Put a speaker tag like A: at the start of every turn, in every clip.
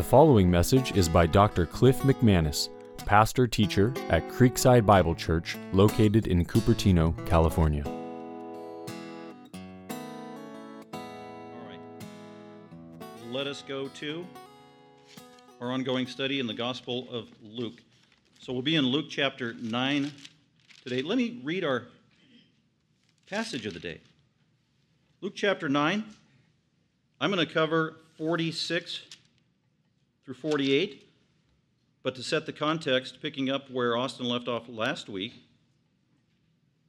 A: The following message is by Dr. Cliff McManus, pastor teacher at Creekside Bible Church, located in Cupertino, California.
B: All right. Let us go to our ongoing study in the Gospel of Luke. So we'll be in Luke chapter 9 today. Let me read our passage of the day. Luke chapter 9. I'm going to cover 46 through 48. But to set the context, picking up where Austin left off last week,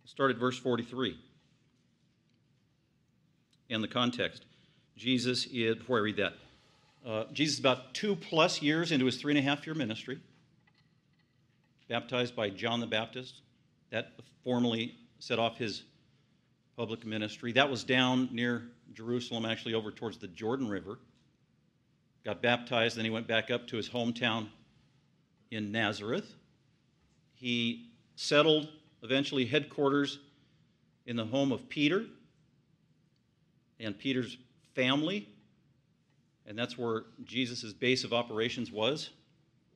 B: start at verse 43. And the context. Jesus is, before I read that, uh, Jesus is about two plus years into his three and a half year ministry, baptized by John the Baptist. That formally set off his public ministry. That was down near Jerusalem, actually over towards the Jordan River. Got baptized, then he went back up to his hometown in Nazareth. He settled eventually headquarters in the home of Peter and Peter's family, and that's where Jesus' base of operations was.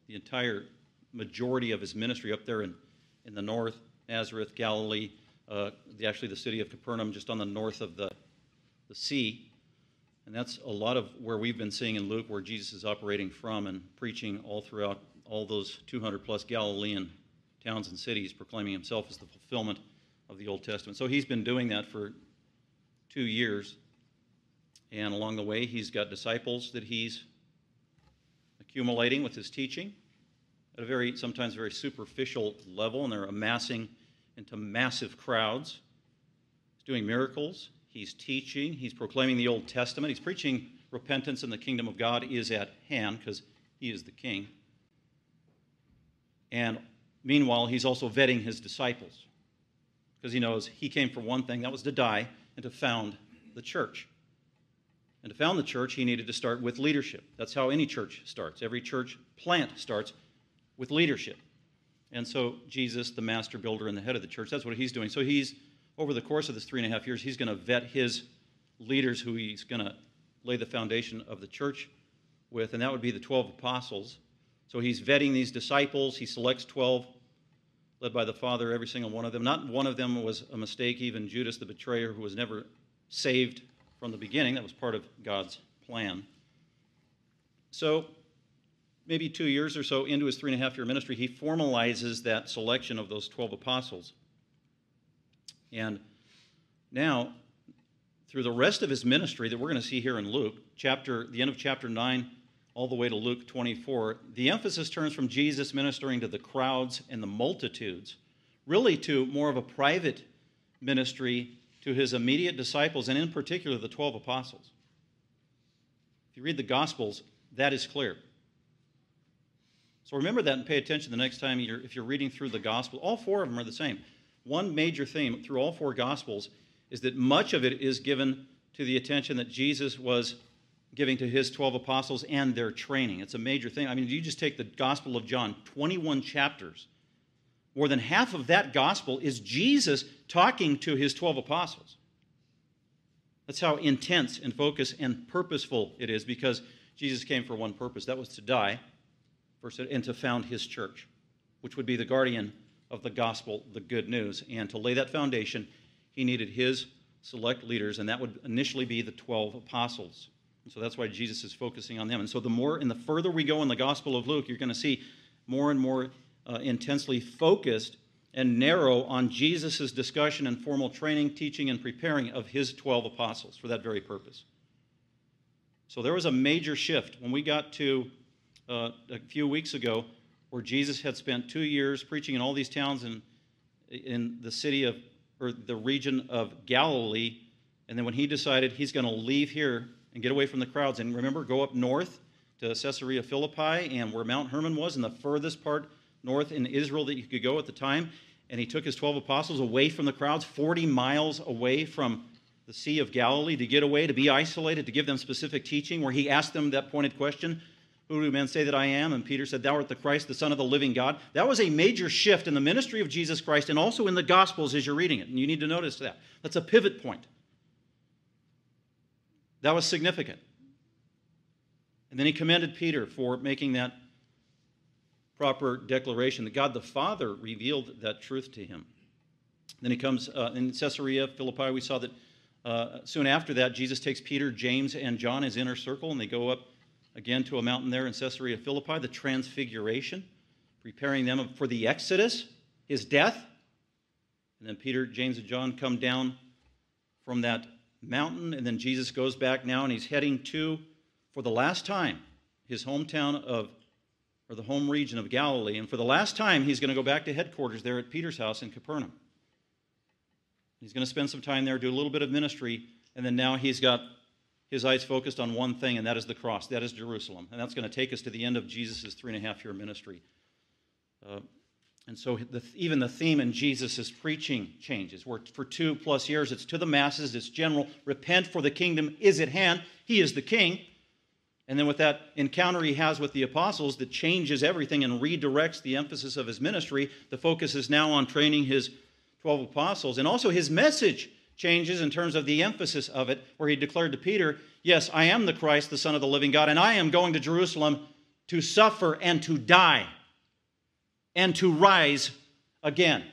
B: The entire majority of his ministry up there in, in the north, Nazareth, Galilee, uh, the, actually the city of Capernaum, just on the north of the, the sea. And that's a lot of where we've been seeing in Luke, where Jesus is operating from and preaching all throughout all those 200 plus Galilean towns and cities, proclaiming himself as the fulfillment of the Old Testament. So he's been doing that for two years. And along the way, he's got disciples that he's accumulating with his teaching at a very, sometimes very superficial level, and they're amassing into massive crowds. He's doing miracles. He's teaching. He's proclaiming the Old Testament. He's preaching repentance and the kingdom of God is at hand because he is the king. And meanwhile, he's also vetting his disciples because he knows he came for one thing that was to die and to found the church. And to found the church, he needed to start with leadership. That's how any church starts. Every church plant starts with leadership. And so, Jesus, the master builder and the head of the church, that's what he's doing. So, he's, over the course of this three and a half years, he's going to vet his leaders who he's going to lay the foundation of the church with, and that would be the 12 apostles. So, he's vetting these disciples. He selects 12, led by the Father, every single one of them. Not one of them was a mistake, even Judas the betrayer, who was never saved from the beginning. That was part of God's plan. So, maybe two years or so into his three and a half year ministry, he formalizes that selection of those 12 apostles. And now, through the rest of his ministry that we're going to see here in Luke, chapter, the end of chapter 9, all the way to Luke 24, the emphasis turns from Jesus ministering to the crowds and the multitudes, really to more of a private ministry to his immediate disciples, and in particular the 12 apostles. If you read the Gospels, that is clear. So remember that and pay attention the next time you're, if you're reading through the gospel. All four of them are the same. One major theme through all four gospels is that much of it is given to the attention that Jesus was giving to his 12 apostles and their training. It's a major thing. I mean, you just take the Gospel of John, 21 chapters. More than half of that gospel is Jesus talking to his 12 apostles. That's how intense and focused and purposeful it is because Jesus came for one purpose that was to die and to found his church, which would be the guardian of the gospel, the good news. And to lay that foundation, he needed his select leaders, and that would initially be the 12 apostles. And so that's why Jesus is focusing on them. And so the more and the further we go in the Gospel of Luke, you're going to see more and more uh, intensely focused and narrow on Jesus' discussion and formal training, teaching, and preparing of his 12 apostles for that very purpose. So there was a major shift when we got to uh, a few weeks ago where Jesus had spent two years preaching in all these towns in, in the city of, or the region of Galilee. And then when he decided he's going to leave here and get away from the crowds, and remember, go up north to Caesarea Philippi and where Mount Hermon was in the furthest part north in Israel that you could go at the time. And he took his 12 apostles away from the crowds, 40 miles away from the Sea of Galilee to get away, to be isolated, to give them specific teaching, where he asked them that pointed question who do men say that I am? And Peter said, Thou art the Christ, the Son of the living God. That was a major shift in the ministry of Jesus Christ and also in the Gospels as you're reading it. And you need to notice that. That's a pivot point. That was significant. And then he commended Peter for making that proper declaration that God the Father revealed that truth to him. Then he comes uh, in Caesarea Philippi. We saw that uh, soon after that, Jesus takes Peter, James, and John, his inner circle, and they go up again to a mountain there in Caesarea Philippi, the Transfiguration, preparing them for the Exodus, his death. And then Peter, James, and John come down from that mountain, and then Jesus goes back now and he's heading to, for the last time, his hometown of, or the home region of Galilee. And for the last time, he's going to go back to headquarters there at Peter's house in Capernaum. He's going to spend some time there, do a little bit of ministry, and then now he's got his eyes focused on one thing, and that is the cross. That is Jerusalem. And that's going to take us to the end of Jesus' three and a half year ministry. Uh, and so the, even the theme in Jesus' preaching changes. Where for two plus years, it's to the masses, it's general. Repent, for the kingdom is at hand. He is the king. And then with that encounter he has with the apostles that changes everything and redirects the emphasis of his ministry, the focus is now on training his 12 apostles. And also his message changes in terms of the emphasis of it, where he declared to Peter, Yes, I am the Christ, the Son of the living God, and I am going to Jerusalem to suffer and to die and to rise again.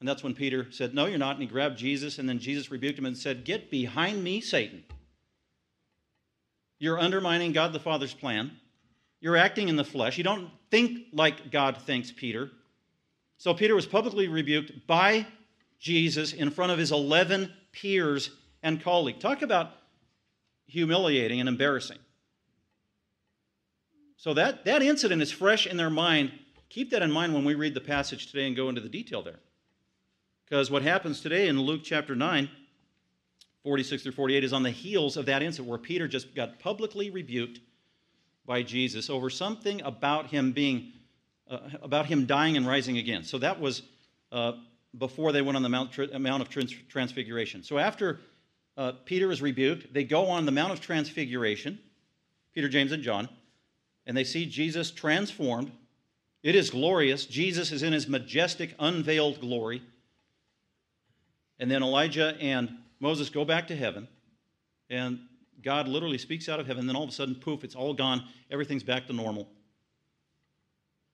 B: And that's when Peter said, No, you're not. And he grabbed Jesus, and then Jesus rebuked him and said, Get behind me, Satan. You're undermining God the Father's plan. You're acting in the flesh. You don't think like God thinks, Peter. So Peter was publicly rebuked by Jesus in front of his 11 peers and colleagues. Talk about humiliating and embarrassing. So that, that incident is fresh in their mind Keep that in mind when we read the passage today and go into the detail there. Because what happens today in Luke chapter 9, 46 through 48, is on the heels of that incident where Peter just got publicly rebuked by Jesus over something about him being, uh, about him dying and rising again. So that was uh, before they went on the Mount, Mount of Trans- Transfiguration. So after uh, Peter is rebuked, they go on the Mount of Transfiguration, Peter, James, and John, and they see Jesus transformed it is glorious. Jesus is in his majestic, unveiled glory. And then Elijah and Moses go back to heaven, and God literally speaks out of heaven. Then all of a sudden, poof, it's all gone. Everything's back to normal.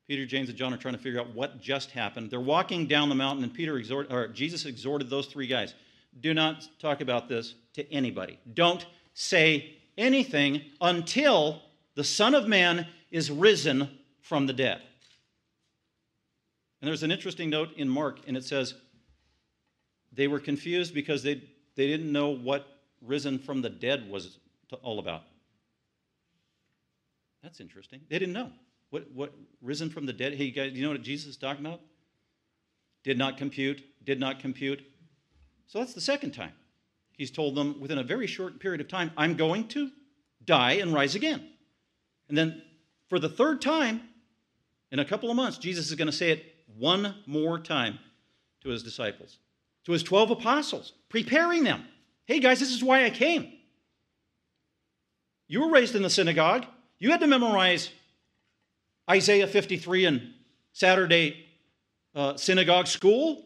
B: Peter, James, and John are trying to figure out what just happened. They're walking down the mountain, and Peter exhort, or Jesus exhorted those three guys do not talk about this to anybody. Don't say anything until the Son of Man is risen from the dead. And there's an interesting note in Mark, and it says they were confused because they, they didn't know what risen from the dead was all about. That's interesting. They didn't know. What, what risen from the dead? Hey, you guys, you know what Jesus is talking about? Did not compute, did not compute. So that's the second time. He's told them within a very short period of time, I'm going to die and rise again. And then for the third time, in a couple of months, Jesus is going to say it one more time to his disciples, to his 12 apostles, preparing them. Hey, guys, this is why I came. You were raised in the synagogue. You had to memorize Isaiah 53 in Saturday uh, synagogue school.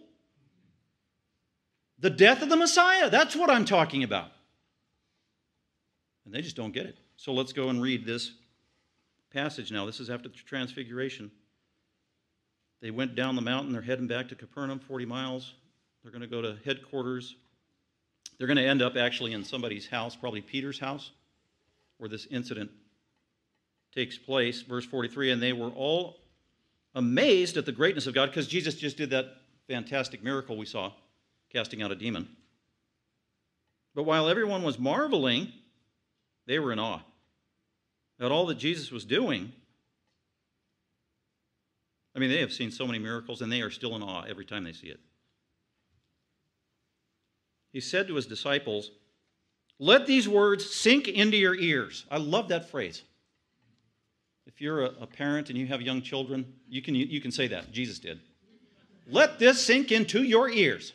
B: The death of the Messiah. That's what I'm talking about. And they just don't get it. So let's go and read this passage now. This is after the transfiguration. They went down the mountain. They're heading back to Capernaum, 40 miles. They're going to go to headquarters. They're going to end up actually in somebody's house, probably Peter's house, where this incident takes place. Verse 43 And they were all amazed at the greatness of God because Jesus just did that fantastic miracle we saw, casting out a demon. But while everyone was marveling, they were in awe at all that Jesus was doing. I mean, they have seen so many miracles and they are still in awe every time they see it. He said to his disciples, Let these words sink into your ears. I love that phrase. If you're a, a parent and you have young children, you can, you can say that. Jesus did. Let this sink into your ears.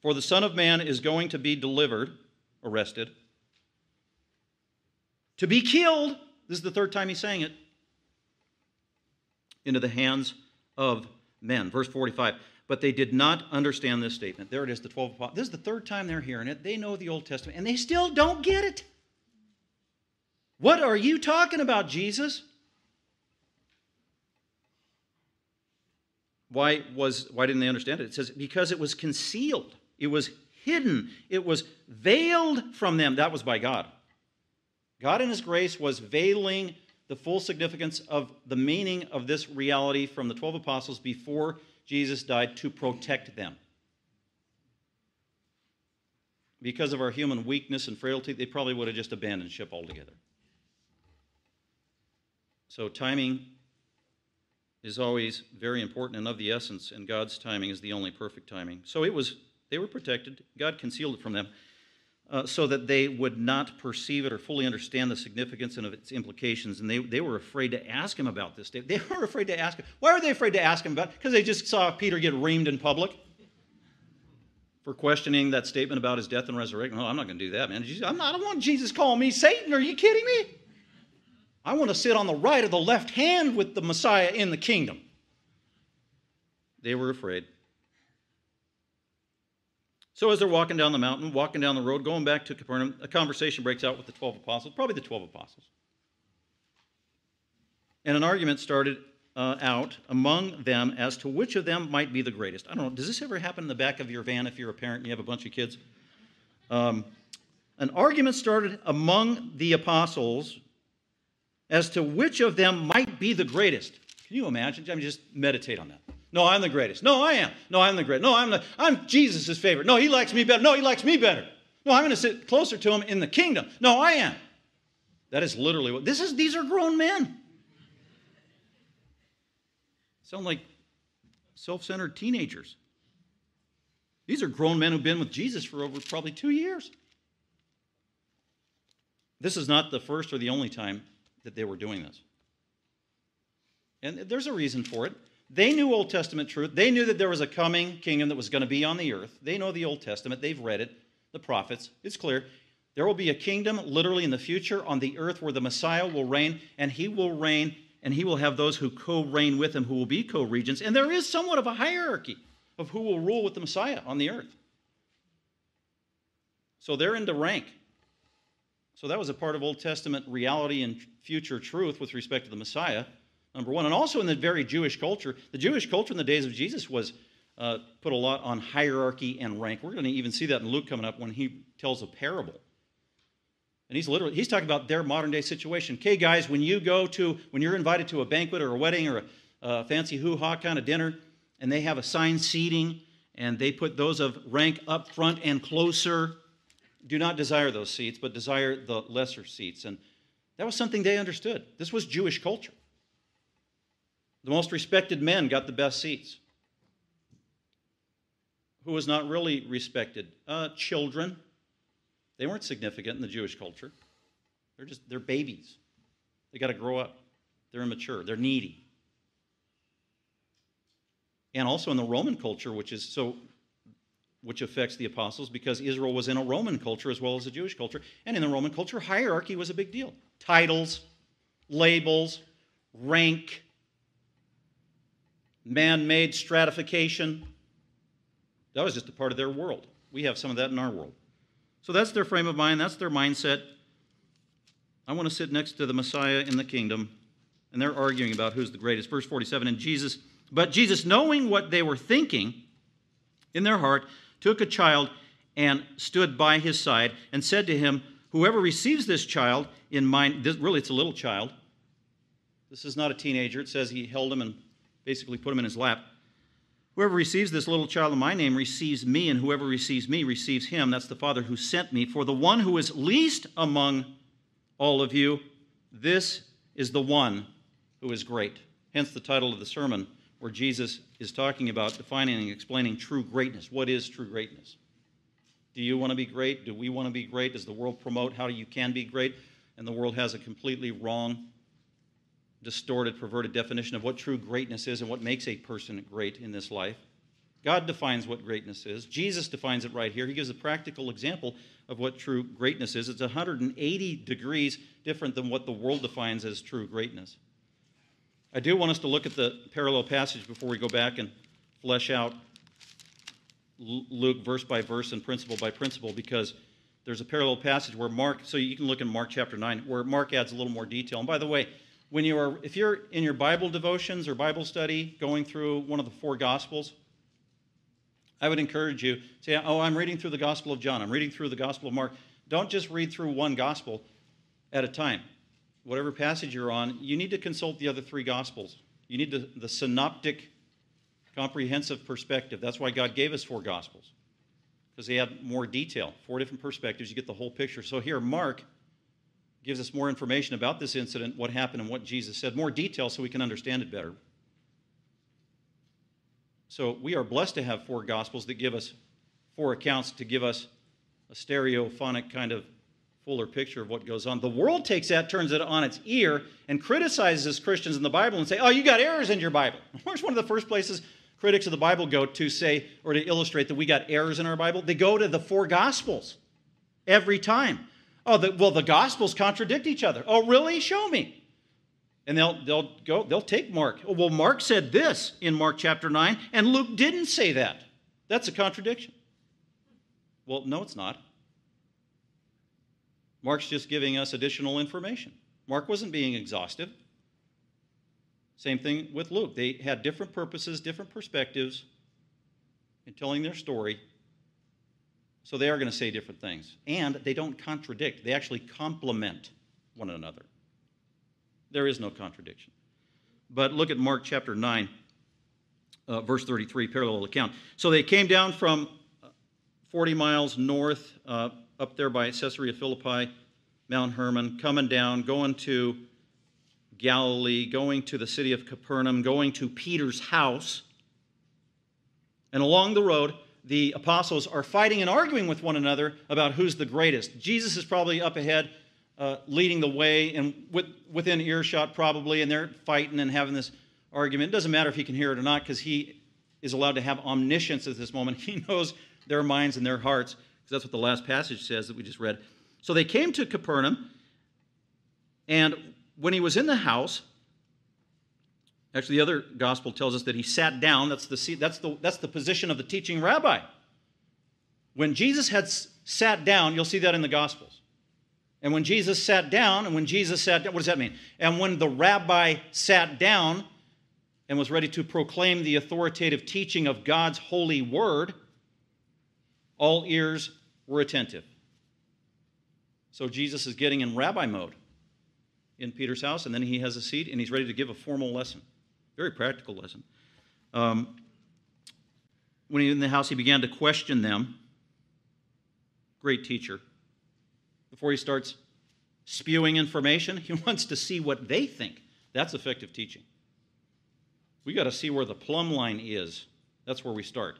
B: For the Son of Man is going to be delivered, arrested, to be killed. This is the third time he's saying it into the hands of men. Verse 45. But they did not understand this statement. There it is, the 12 apostles. This is the third time they're hearing it. They know the Old Testament, and they still don't get it. What are you talking about, Jesus? Why was why didn't they understand it? It says because it was concealed. It was hidden. It was veiled from them. That was by God. God in his grace was veiling the full significance of the meaning of this reality from the 12 apostles before Jesus died to protect them. Because of our human weakness and frailty, they probably would have just abandoned ship altogether. So, timing is always very important and of the essence, and God's timing is the only perfect timing. So it was, they were protected. God concealed it from them uh, so that they would not perceive it or fully understand the significance and of its implications. And they, they were afraid to ask him about this. They, they were afraid to ask him. Why were they afraid to ask him about it? Because they just saw Peter get reamed in public for questioning that statement about his death and resurrection. No, I'm not going to do that, man. I'm not, I don't want Jesus calling me Satan. Are you kidding me? I want to sit on the right or the left hand with the Messiah in the kingdom. They were afraid. So, as they're walking down the mountain, walking down the road, going back to Capernaum, a conversation breaks out with the 12 apostles, probably the 12 apostles. And an argument started uh, out among them as to which of them might be the greatest. I don't know, does this ever happen in the back of your van if you're a parent and you have a bunch of kids? Um, an argument started among the apostles as to which of them might be the greatest. Can you imagine? I mean, just meditate on that. No, I'm the greatest. No, I am. No, I'm the greatest. No, I'm the I'm Jesus' favorite. No, he likes me better. No, he likes me better. No, I'm going to sit closer to him in the kingdom. No, I am. That is literally what this is. These are grown men. Sound like self-centered teenagers. These are grown men who've been with Jesus for over probably two years. This is not the first or the only time that they were doing this. And there's a reason for it. They knew Old Testament truth. They knew that there was a coming kingdom that was going to be on the earth. They know the Old Testament. They've read it, the prophets. It's clear. There will be a kingdom literally in the future on the earth where the Messiah will reign, and he will reign, and he will have those who co reign with him who will be co regents. And there is somewhat of a hierarchy of who will rule with the Messiah on the earth. So they're into rank. So that was a part of Old Testament reality and future truth with respect to the Messiah, number one. And also in the very Jewish culture, the Jewish culture in the days of Jesus was uh, put a lot on hierarchy and rank. We're going to even see that in Luke coming up when he tells a parable. And he's literally he's talking about their modern day situation. Okay, guys, when you go to when you're invited to a banquet or a wedding or a, a fancy hoo-ha kind of dinner, and they have assigned seating, and they put those of rank up front and closer do not desire those seats, but desire the lesser seats. And that was something they understood. This was Jewish culture. The most respected men got the best seats. Who was not really respected? Uh, children. They weren't significant in the Jewish culture. They're just they're babies. They got to grow up. They're immature. They're needy. And also in the Roman culture, which is so which affects the apostles because Israel was in a Roman culture as well as a Jewish culture. And in the Roman culture, hierarchy was a big deal titles, labels, rank, man made stratification. That was just a part of their world. We have some of that in our world. So that's their frame of mind, that's their mindset. I want to sit next to the Messiah in the kingdom, and they're arguing about who's the greatest. Verse 47 And Jesus, but Jesus, knowing what they were thinking in their heart, took a child and stood by his side and said to him, Whoever receives this child in mine, this, really it's a little child. This is not a teenager. It says he held him and basically put him in his lap. Whoever receives this little child in my name receives me, and whoever receives me receives him. That's the Father who sent me. For the one who is least among all of you, this is the one who is great. Hence the title of the sermon, where Jesus is talking about defining and explaining true greatness. What is true greatness? Do you want to be great? Do we want to be great? Does the world promote how you can be great? And the world has a completely wrong, distorted, perverted definition of what true greatness is and what makes a person great in this life. God defines what greatness is. Jesus defines it right here. He gives a practical example of what true greatness is. It's 180 degrees different than what the world defines as true greatness. I do want us to look at the parallel passage before we go back and flesh out Luke verse by verse and principle by principle because there's a parallel passage where Mark, so you can look in Mark chapter 9, where Mark adds a little more detail. And by the way, when you are, if you're in your Bible devotions or Bible study going through one of the four Gospels, I would encourage you to say, Oh, I'm reading through the Gospel of John, I'm reading through the Gospel of Mark. Don't just read through one Gospel at a time. Whatever passage you're on, you need to consult the other three Gospels. You need the, the synoptic, comprehensive perspective. That's why God gave us four Gospels, because they have more detail, four different perspectives. You get the whole picture. So here, Mark gives us more information about this incident, what happened, and what Jesus said, more detail so we can understand it better. So we are blessed to have four gospels that give us four accounts to give us a stereophonic kind of fuller picture of what goes on. The world takes that, turns it on its ear, and criticizes Christians in the Bible and say, "Oh, you got errors in your Bible." Where's one of the first places critics of the Bible go to say or to illustrate that we got errors in our Bible? They go to the four gospels every time. Oh, the, well, the Gospels contradict each other. Oh, really? Show me. And they'll, they'll go, they'll take Mark. Oh, well, Mark said this in Mark chapter 9, and Luke didn't say that. That's a contradiction. Well, no, it's not. Mark's just giving us additional information. Mark wasn't being exhaustive. Same thing with Luke. They had different purposes, different perspectives in telling their story, so they are going to say different things. And they don't contradict, they actually complement one another. There is no contradiction. But look at Mark chapter 9, uh, verse 33, parallel account. So they came down from uh, 40 miles north, uh, up there by Caesarea Philippi, Mount Hermon, coming down, going to Galilee, going to the city of Capernaum, going to Peter's house. And along the road, the apostles are fighting and arguing with one another about who's the greatest. Jesus is probably up ahead, uh, leading the way, and with, within earshot probably, and they're fighting and having this argument. It doesn't matter if he can hear it or not, because he is allowed to have omniscience at this moment. He knows their minds and their hearts, because that's what the last passage says that we just read. So they came to Capernaum, and when he was in the house, Actually, the other gospel tells us that he sat down. That's the, seat, that's the, that's the position of the teaching rabbi. When Jesus had sat down, you'll see that in the gospels. And when Jesus sat down, and when Jesus sat down, what does that mean? And when the rabbi sat down and was ready to proclaim the authoritative teaching of God's holy word, all ears were attentive. So Jesus is getting in rabbi mode in Peter's house, and then he has a seat and he's ready to give a formal lesson. Very practical lesson. Um, when he was in the house, he began to question them. Great teacher. Before he starts spewing information, he wants to see what they think. That's effective teaching. We got to see where the plumb line is. That's where we start.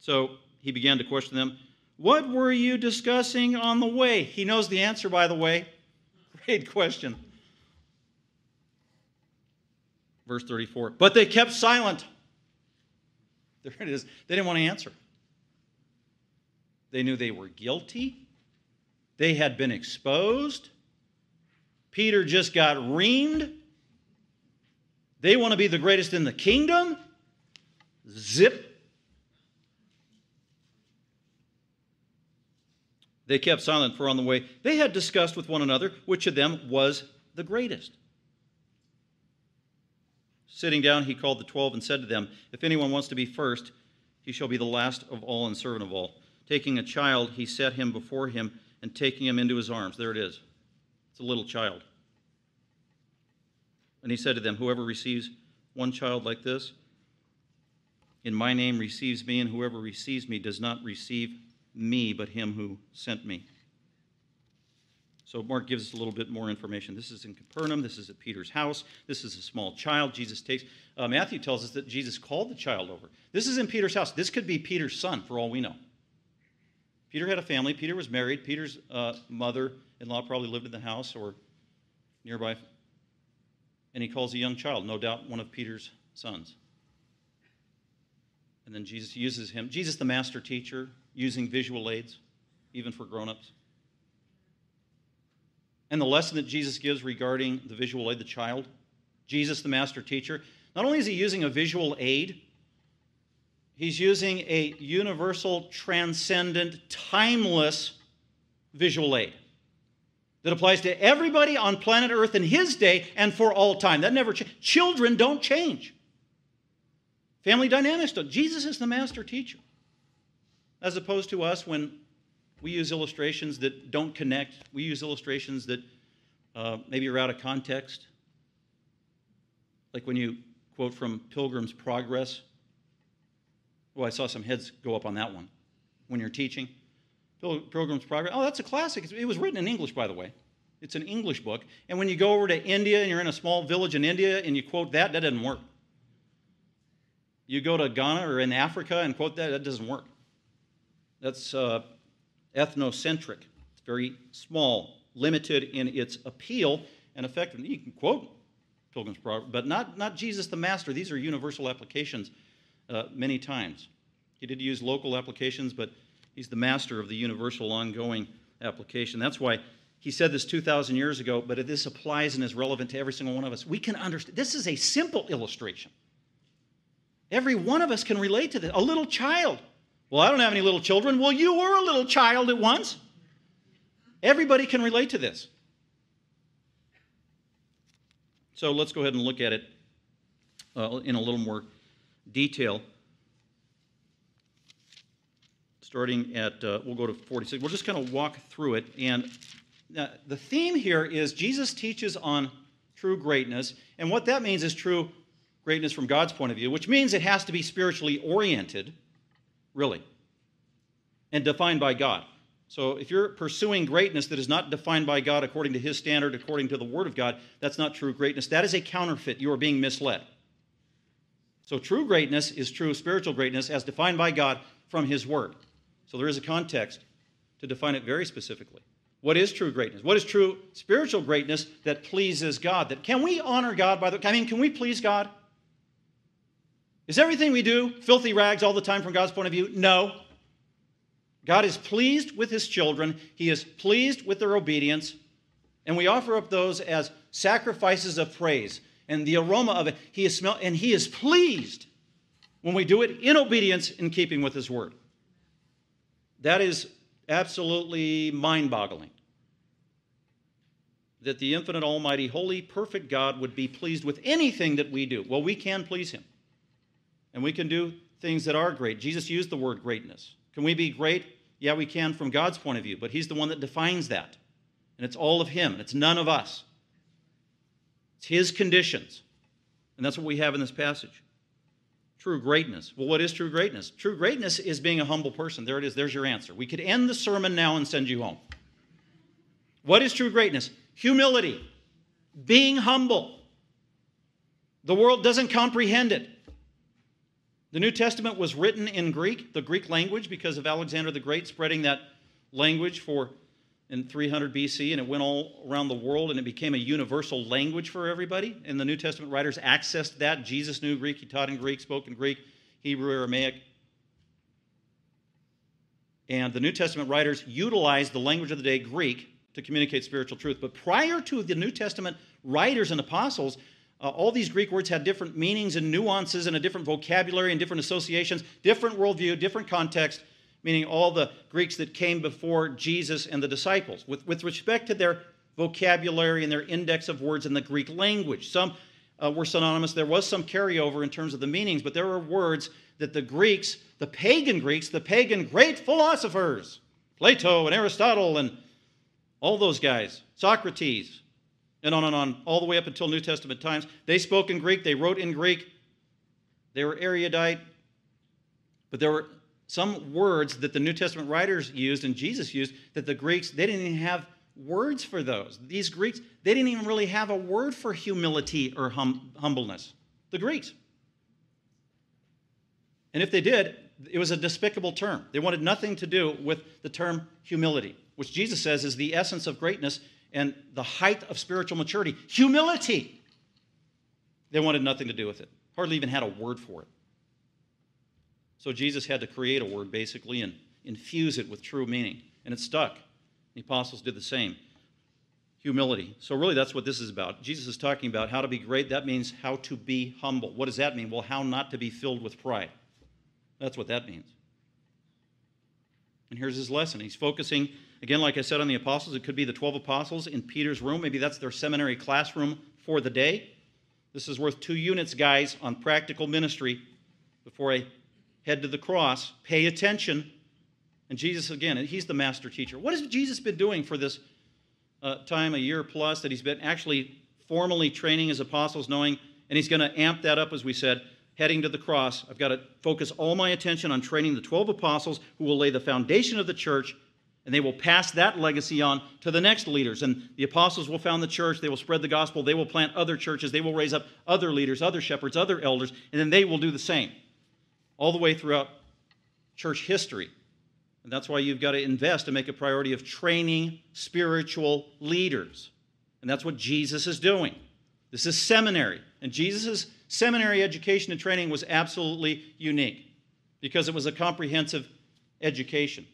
B: So he began to question them. What were you discussing on the way? He knows the answer, by the way. Great question. Verse 34. But they kept silent. There it is. They didn't want to answer. They knew they were guilty. They had been exposed. Peter just got reamed. They want to be the greatest in the kingdom. Zip. They kept silent for on the way. They had discussed with one another which of them was the greatest. Sitting down, he called the twelve and said to them, If anyone wants to be first, he shall be the last of all and servant of all. Taking a child, he set him before him and taking him into his arms. There it is. It's a little child. And he said to them, Whoever receives one child like this, in my name receives me, and whoever receives me does not receive me, but him who sent me. So Mark gives us a little bit more information. This is in Capernaum. This is at Peter's house. This is a small child Jesus takes. Uh, Matthew tells us that Jesus called the child over. This is in Peter's house. This could be Peter's son, for all we know. Peter had a family. Peter was married. Peter's uh, mother-in-law probably lived in the house or nearby. And he calls a young child, no doubt one of Peter's sons. And then Jesus uses him. Jesus, the master teacher, using visual aids, even for grown-ups and the lesson that Jesus gives regarding the visual aid, the child. Jesus, the master teacher, not only is he using a visual aid, He's using a universal, transcendent, timeless visual aid that applies to everybody on planet Earth in his day and for all time. That never changes. Children don't change. Family dynamics don't. Jesus is the master teacher. As opposed to us when we use illustrations that don't connect, we use illustrations that uh, maybe are out of context. Like when you quote from Pilgrim's Progress. Oh, I saw some heads go up on that one when you're teaching. Pilgrim's Progress. Oh, that's a classic. It was written in English, by the way. It's an English book. And when you go over to India and you're in a small village in India and you quote that, that doesn't work. You go to Ghana or in Africa and quote that, that doesn't work. That's uh, ethnocentric. It's very small, limited in its appeal and effectiveness. You can quote Pilgrim's Progress, but not, not Jesus the Master. These are universal applications uh, many times. He did use local applications, but he's the master of the universal ongoing application. That's why he said this 2,000 years ago, but this applies and is relevant to every single one of us. We can understand. This is a simple illustration. Every one of us can relate to this. A little child. Well, I don't have any little children. Well, you were a little child at once. Everybody can relate to this. So let's go ahead and look at it uh, in a little more detail. Starting at, uh, we'll go to 46. We'll just kind of walk through it. And uh, the theme here is Jesus teaches on true greatness. And what that means is true greatness from God's point of view, which means it has to be spiritually oriented, really, and defined by God. So if you're pursuing greatness that is not defined by God according to his standard, according to the word of God, that's not true greatness. That is a counterfeit. You are being misled. So true greatness is true spiritual greatness as defined by God from his word. So there is a context to define it very specifically. What is true greatness? What is true spiritual greatness that pleases God? That can we honor God by the I mean, can we please God? Is everything we do filthy rags all the time from God's point of view? No. God is pleased with his children, he is pleased with their obedience, and we offer up those as sacrifices of praise. And the aroma of it, he is smell, and he is pleased when we do it in obedience in keeping with his word. That is absolutely mind boggling. That the infinite, almighty, holy, perfect God would be pleased with anything that we do. Well, we can please him. And we can do things that are great. Jesus used the word greatness. Can we be great? Yeah, we can from God's point of view, but He's the one that defines that. And it's all of Him, and it's none of us. It's His conditions. And that's what we have in this passage. True greatness. Well, what is true greatness? True greatness is being a humble person. There it is. There's your answer. We could end the sermon now and send you home. What is true greatness? Humility, being humble. The world doesn't comprehend it. The New Testament was written in Greek, the Greek language, because of Alexander the Great spreading that language for in 300 BC, and it went all around the world, and it became a universal language for everybody. And the New Testament writers accessed that. Jesus knew Greek; he taught in Greek, spoke in Greek, Hebrew, Aramaic. And the New Testament writers utilized the language of the day, Greek, to communicate spiritual truth. But prior to the New Testament writers and apostles, uh, all these Greek words had different meanings and nuances and a different vocabulary and different associations, different worldview, different context, meaning all the Greeks that came before Jesus and the disciples, with, with respect to their vocabulary and their index of words in the Greek language. Some uh, were synonymous. There was some carryover in terms of the meanings, but there were words that the Greeks, the pagan Greeks, the pagan great philosophers, Plato and Aristotle and all those guys, Socrates, and on and on, all the way up until New Testament times. They spoke in Greek, they wrote in Greek, they were erudite, but there were some words that the New Testament writers used and Jesus used that the Greeks, they didn't even have words for those. These Greeks, they didn't even really have a word for humility or hum- humbleness. The Greeks. And if they did, it was a despicable term. They wanted nothing to do with the term humility, which Jesus says is the essence of greatness and the height of spiritual maturity humility. They wanted nothing to do with it, hardly even had a word for it. So Jesus had to create a word basically and infuse it with true meaning, and it stuck. The apostles did the same. Humility. So, really, that's what this is about. Jesus is talking about how to be great. That means how to be humble. What does that mean? Well, how not to be filled with pride. That's what that means. And here's his lesson. He's focusing, again, like I said, on the apostles. It could be the 12 apostles in Peter's room. Maybe that's their seminary classroom for the day. This is worth two units, guys, on practical ministry before I head to the cross. Pay attention. And Jesus, again, he's the master teacher. What has Jesus been doing for this uh, time, a year plus, that he's been actually formally training his apostles, knowing, and he's going to amp that up, as we said, heading to the cross. I've got to focus all my attention on training the 12 apostles who will lay the foundation of the church, and they will pass that legacy on to the next leaders. And the apostles will found the church, they will spread the gospel, they will plant other churches, they will raise up other leaders, other shepherds, other elders, and then they will do the same all the way throughout church history. And that's why you've got to invest and make a priority of training spiritual leaders. And that's what Jesus is doing. This is seminary. And Jesus' seminary education and training was absolutely unique because it was a comprehensive education.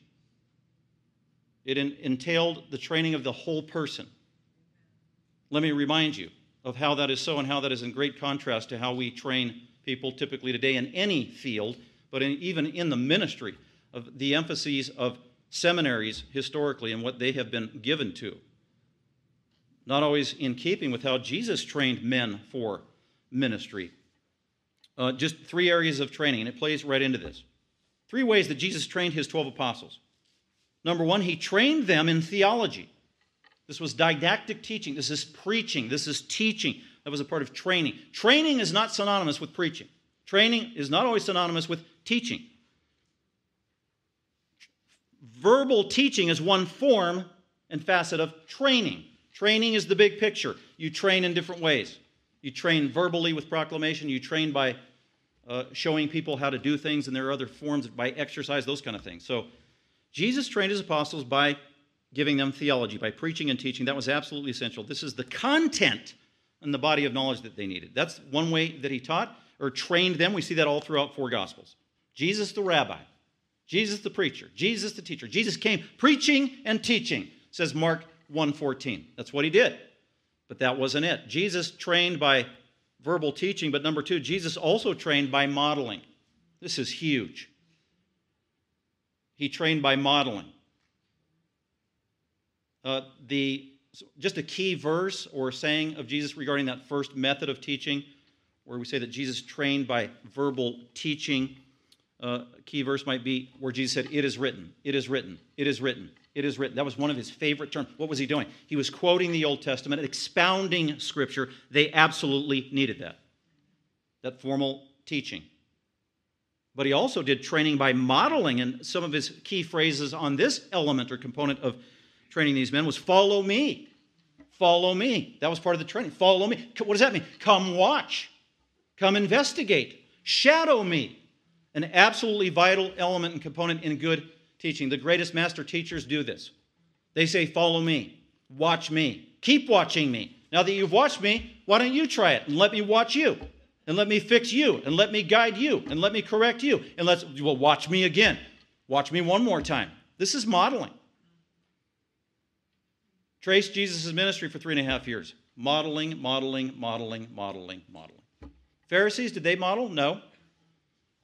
B: It entailed the training of the whole person. Let me remind you of how that is so and how that is in great contrast to how we train people typically today in any field, but in, even in the ministry of the emphases of seminaries historically and what they have been given to. Not always in keeping with how Jesus trained men for ministry. Uh, just three areas of training, and it plays right into this. Three ways that Jesus trained his 12 apostles. Number one, he trained them in theology. This was didactic teaching. This is preaching. This is teaching. That was a part of training. Training is not synonymous with preaching. Training is not always synonymous with teaching. Verbal teaching is one form and facet of training. Training is the big picture. You train in different ways. You train verbally with proclamation, you train by uh, showing people how to do things, and there are other forms by exercise, those kind of things. So Jesus trained his apostles by giving them theology, by preaching and teaching. That was absolutely essential. This is the content and the body of knowledge that they needed. That's one way that he taught or trained them. We see that all throughout four gospels. Jesus the rabbi, Jesus the preacher, Jesus the teacher. Jesus came preaching and teaching, says Mark 1:14. That's what he did. But that wasn't it. Jesus trained by verbal teaching, but number 2, Jesus also trained by modeling. This is huge. He trained by modeling. Uh, the just a key verse or saying of Jesus regarding that first method of teaching, where we say that Jesus trained by verbal teaching. Uh, key verse might be where Jesus said, It is written, it is written, it is written, it is written. That was one of his favorite terms. What was he doing? He was quoting the Old Testament, expounding Scripture. They absolutely needed that, that formal teaching. But he also did training by modeling, and some of his key phrases on this element or component of training these men was follow me. Follow me. That was part of the training. Follow me. What does that mean? Come watch. Come investigate. Shadow me. An absolutely vital element and component in good teaching. The greatest master teachers do this. They say, Follow me, watch me, keep watching me. Now that you've watched me, why don't you try it and let me watch you? And let me fix you, and let me guide you, and let me correct you, and let's, well, watch me again. Watch me one more time. This is modeling. Trace Jesus' ministry for three and a half years. Modeling, modeling, modeling, modeling, modeling. Pharisees, did they model? No.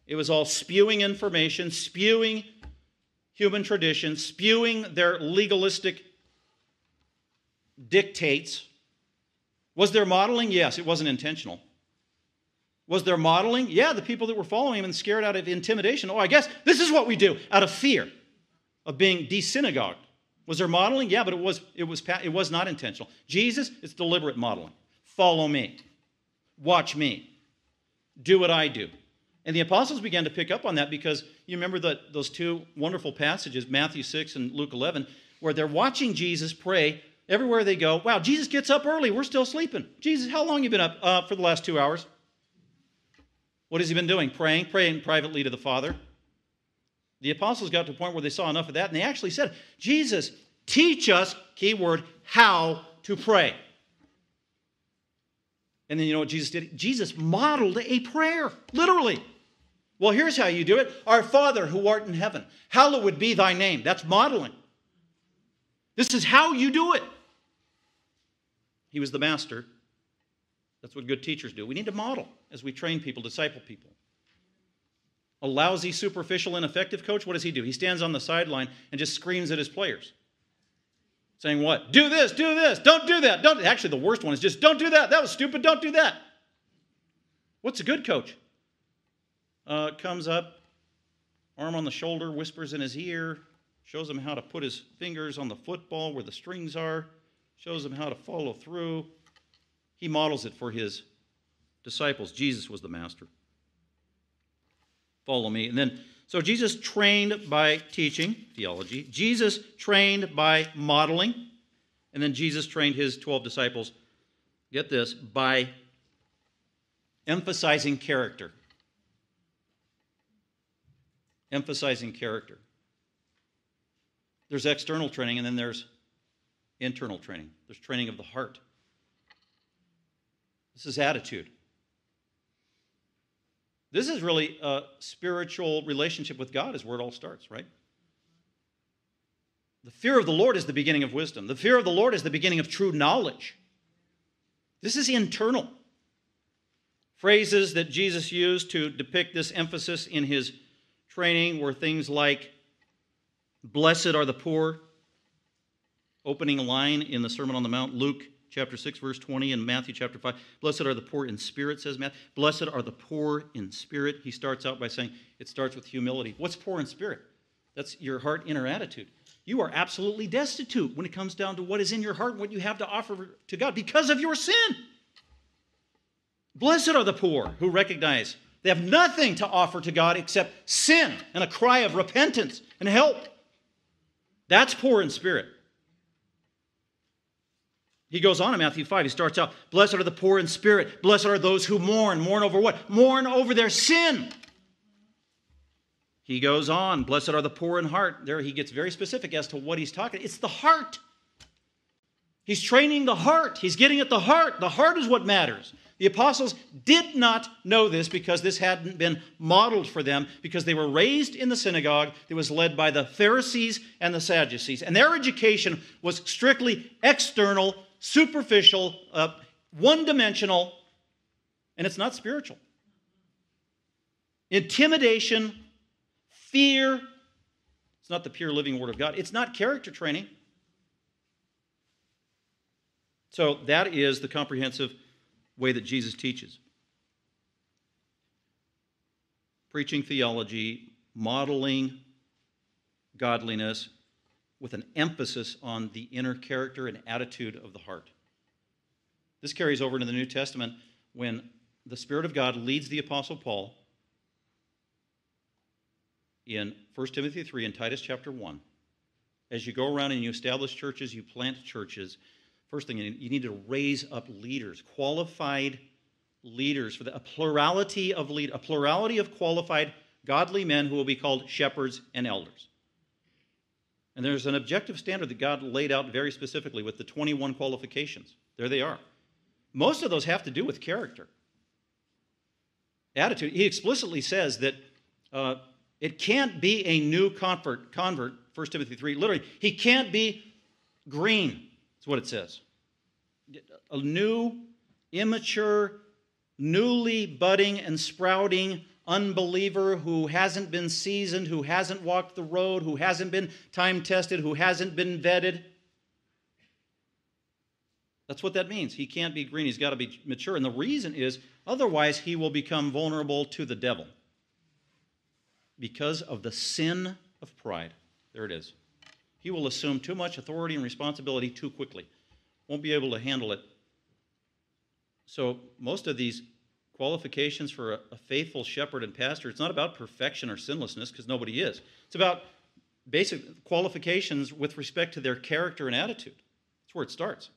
B: It was all spewing information, spewing human tradition, spewing their legalistic dictates. Was there modeling? Yes, it wasn't intentional. Was there modeling? Yeah, the people that were following him and scared out of intimidation. Oh, I guess this is what we do out of fear of being desynagogued. Was there modeling? Yeah, but it was, it was, it was not intentional. Jesus, it's deliberate modeling. Follow me. Watch me. Do what I do. And the apostles began to pick up on that because you remember that those two wonderful passages, Matthew 6 and Luke 11, where they're watching Jesus pray everywhere they go. Wow, Jesus gets up early. We're still sleeping. Jesus, how long you been up? Uh, for the last two hours. What has he been doing? Praying, praying privately to the Father. The apostles got to a point where they saw enough of that, and they actually said, Jesus, teach us, keyword, how to pray. And then you know what Jesus did? Jesus modeled a prayer, literally. Well, here's how you do it Our Father who art in heaven, hallowed be thy name. That's modeling. This is how you do it. He was the master. That's what good teachers do. We need to model as we train people, disciple people. A lousy, superficial, ineffective coach, what does he do? He stands on the sideline and just screams at his players. Saying what? Do this, do this, don't do that. Don't actually the worst one is just don't do that. That was stupid, don't do that. What's a good coach? Uh, comes up, arm on the shoulder, whispers in his ear, shows him how to put his fingers on the football where the strings are, shows him how to follow through. He models it for his disciples. Jesus was the master. Follow me. And then, so Jesus trained by teaching theology, Jesus trained by modeling, and then Jesus trained his 12 disciples, get this, by emphasizing character. Emphasizing character. There's external training, and then there's internal training. There's training of the heart. This is attitude. This is really a spiritual relationship with God, is where it all starts, right? The fear of the Lord is the beginning of wisdom. The fear of the Lord is the beginning of true knowledge. This is internal. Phrases that Jesus used to depict this emphasis in his training were things like, Blessed are the poor, opening line in the Sermon on the Mount, Luke chapter 6, verse 20, and Matthew chapter 5. Blessed are the poor in spirit, says Matthew. Blessed are the poor in spirit. He starts out by saying it starts with humility. What's poor in spirit? That's your heart inner attitude. You are absolutely destitute when it comes down to what is in your heart and what you have to offer to God because of your sin. Blessed are the poor who recognize they have nothing to offer to God except sin and a cry of repentance and help. That's poor in spirit. He goes on in Matthew 5. He starts out, Blessed are the poor in spirit. Blessed are those who mourn. Mourn over what? Mourn over their sin. He goes on, Blessed are the poor in heart. There he gets very specific as to what he's talking. It's the heart. He's training the heart. He's getting at the heart. The heart is what matters. The apostles did not know this because this hadn't been modeled for them, because they were raised in the synagogue that was led by the Pharisees and the Sadducees. And their education was strictly external, superficial, uh, one dimensional, and it's not spiritual. Intimidation, fear, it's not the pure living word of God. It's not character training. So that is the comprehensive way that Jesus teaches. Preaching theology, modeling godliness, with an emphasis on the inner character and attitude of the heart. This carries over into the New Testament when the Spirit of God leads the Apostle Paul in 1 Timothy 3 and Titus chapter 1. As you go around and you establish churches, you plant churches, first thing you need to raise up leaders, qualified leaders for the, a plurality of lead, a plurality of qualified godly men who will be called shepherds and elders. And there's an objective standard that God laid out very specifically with the 21 qualifications. There they are. Most of those have to do with character, attitude. He explicitly says that uh, it can't be a new convert, convert, 1 Timothy 3. Literally, he can't be green, that's what it says. A new, immature, newly budding and sprouting unbeliever who hasn't been seasoned, who hasn't walked the road, who hasn't been time tested, who hasn't been vetted. That's what that means. He can't be green, he's got to be mature. And the reason is otherwise, he will become vulnerable to the devil because of the sin of pride. There it is. He will assume too much authority and responsibility too quickly, won't be able to handle it. So, most of these qualifications for a, a faithful shepherd and pastor, it's not about perfection or sinlessness, because nobody is. It's about basic qualifications with respect to their character and attitude. That's where it starts.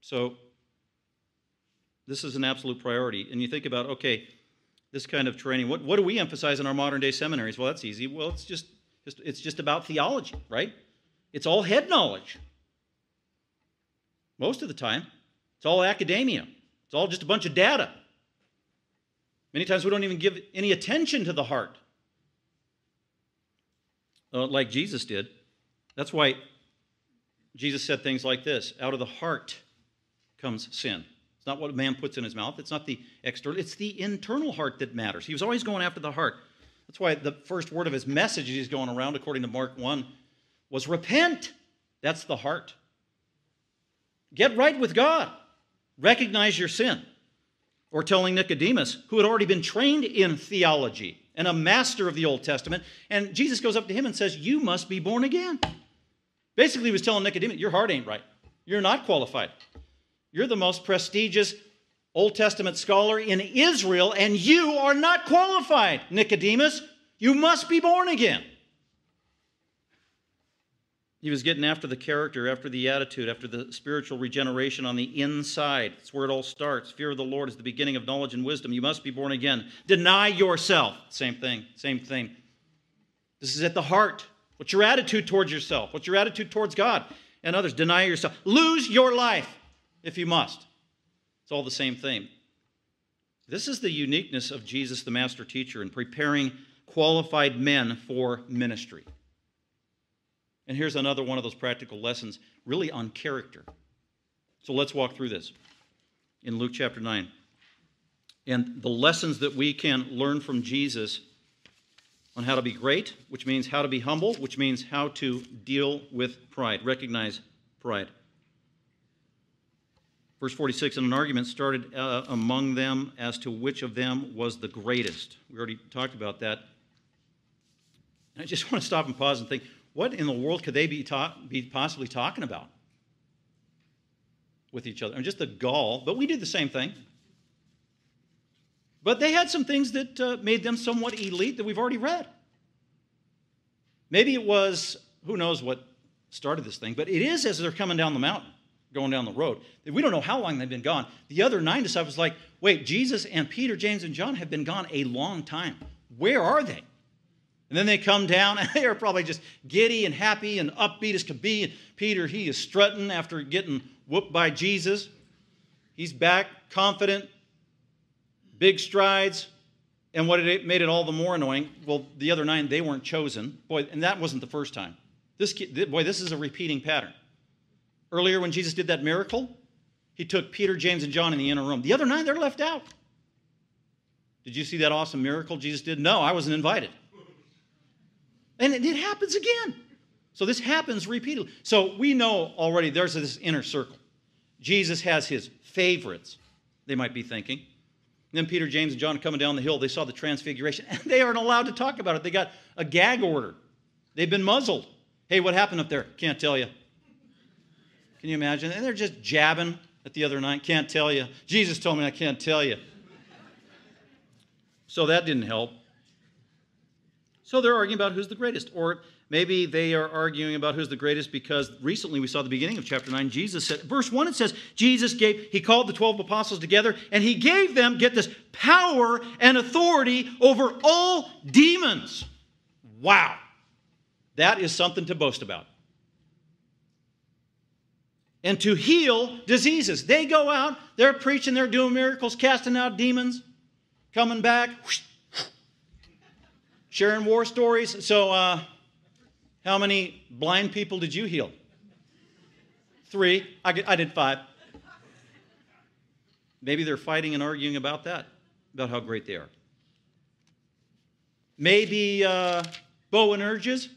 B: So, this is an absolute priority. And you think about, okay, this kind of training, what, what do we emphasize in our modern day seminaries? Well, that's easy. Well, it's just, it's just about theology, right? It's all head knowledge. Most of the time, it's all academia. It's all just a bunch of data. Many times we don't even give any attention to the heart, uh, like Jesus did. That's why Jesus said things like this out of the heart comes sin. It's not what a man puts in his mouth. It's not the external. It's the internal heart that matters. He was always going after the heart. That's why the first word of his message as he's going around, according to Mark 1, was repent. That's the heart. Get right with God. Recognize your sin. Or telling Nicodemus, who had already been trained in theology and a master of the Old Testament, and Jesus goes up to him and says, You must be born again. Basically, he was telling Nicodemus, Your heart ain't right. You're not qualified. You're the most prestigious Old Testament scholar in Israel, and you are not qualified, Nicodemus. You must be born again. He was getting after the character, after the attitude, after the spiritual regeneration on the inside. That's where it all starts. Fear of the Lord is the beginning of knowledge and wisdom. You must be born again. Deny yourself. Same thing, same thing. This is at the heart. What's your attitude towards yourself? What's your attitude towards God and others? Deny yourself. Lose your life if you must. It's all the same thing. This is the uniqueness of Jesus, the master teacher, in preparing qualified men for ministry. And here's another one of those practical lessons, really on character. So let's walk through this in Luke chapter 9. And the lessons that we can learn from Jesus on how to be great, which means how to be humble, which means how to deal with pride, recognize pride. Verse 46 And an argument started uh, among them as to which of them was the greatest. We already talked about that. And I just want to stop and pause and think what in the world could they be, ta- be possibly talking about with each other? I mean, just the gall, but we do the same thing. But they had some things that uh, made them somewhat elite that we've already read. Maybe it was, who knows what started this thing, but it is as they're coming down the mountain going down the road. We don't know how long they've been gone. The other nine disciples like, wait, Jesus and Peter, James, and John have been gone a long time. Where are they? And then they come down, and they are probably just giddy and happy and upbeat as could be. And Peter, he is strutting after getting whooped by Jesus. He's back, confident, big strides. And what it made it all the more annoying, well, the other nine, they weren't chosen. Boy, and that wasn't the first time. This, boy, this is a repeating pattern. Earlier, when Jesus did that miracle, he took Peter, James, and John in the inner room. The other nine, they're left out. Did you see that awesome miracle Jesus did? No, I wasn't invited. And it, happens again. So this happens repeatedly. So we know already there's this inner circle. Jesus has his favorites, they might be thinking. And then Peter, James, and John coming down the hill, they saw the transfiguration, and they aren't allowed to talk about it. They got a gag order. They've been muzzled. Hey, what happened up there? Can't tell you. Can you imagine? And they're just jabbing at the other night. Can't tell you. Jesus told me I can't tell you. So that didn't help. So they're arguing about who's the greatest. Or maybe they are arguing about who's the greatest because recently we saw the beginning of chapter 9. Jesus said, verse 1, it says, Jesus gave, he called the 12 apostles together and he gave them, get this, power and authority over all demons. Wow. That is something to boast about and to heal diseases. They go out, they're preaching, they're doing miracles, casting out demons, coming back, whoosh, sharing war stories. So, uh, how many blind people did you heal? Three. I, I did five. Maybe they're fighting and arguing about that, about how great they are. Maybe uh, urges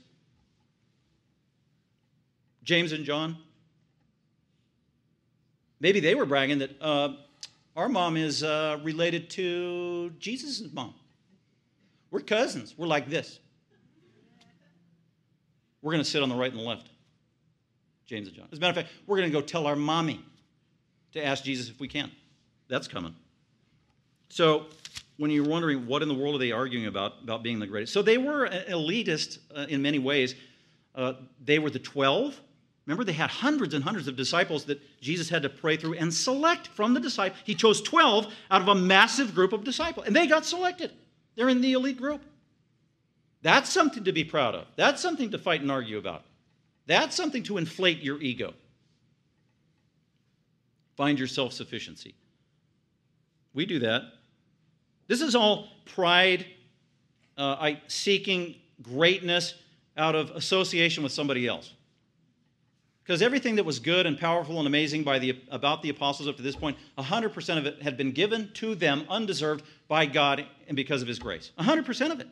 B: James and John, Maybe they were bragging that uh, our mom is uh, related to Jesus' mom. We're cousins. We're like this. We're going to sit on the right and the left, James and John. As a matter of fact, we're going to go tell our mommy to ask Jesus if we can. That's coming. So, when you're wondering what in the world are they arguing about, about being the greatest? So, they were elitist uh, in many ways. Uh, they were the 12 Remember, they had hundreds and hundreds of disciples that Jesus had to pray through and select from the disciples. He chose 12 out of a massive group of disciples, and they got selected. They're in the elite group. That's something to be proud of. That's something to fight and argue about. That's something to inflate your ego. Find your self sufficiency. We do that. This is all pride, uh, seeking greatness out of association with somebody else. Because everything that was good and powerful and amazing by the, about the apostles up to this point, 100% of it had been given to them undeserved by God and because of his grace. 100% of it.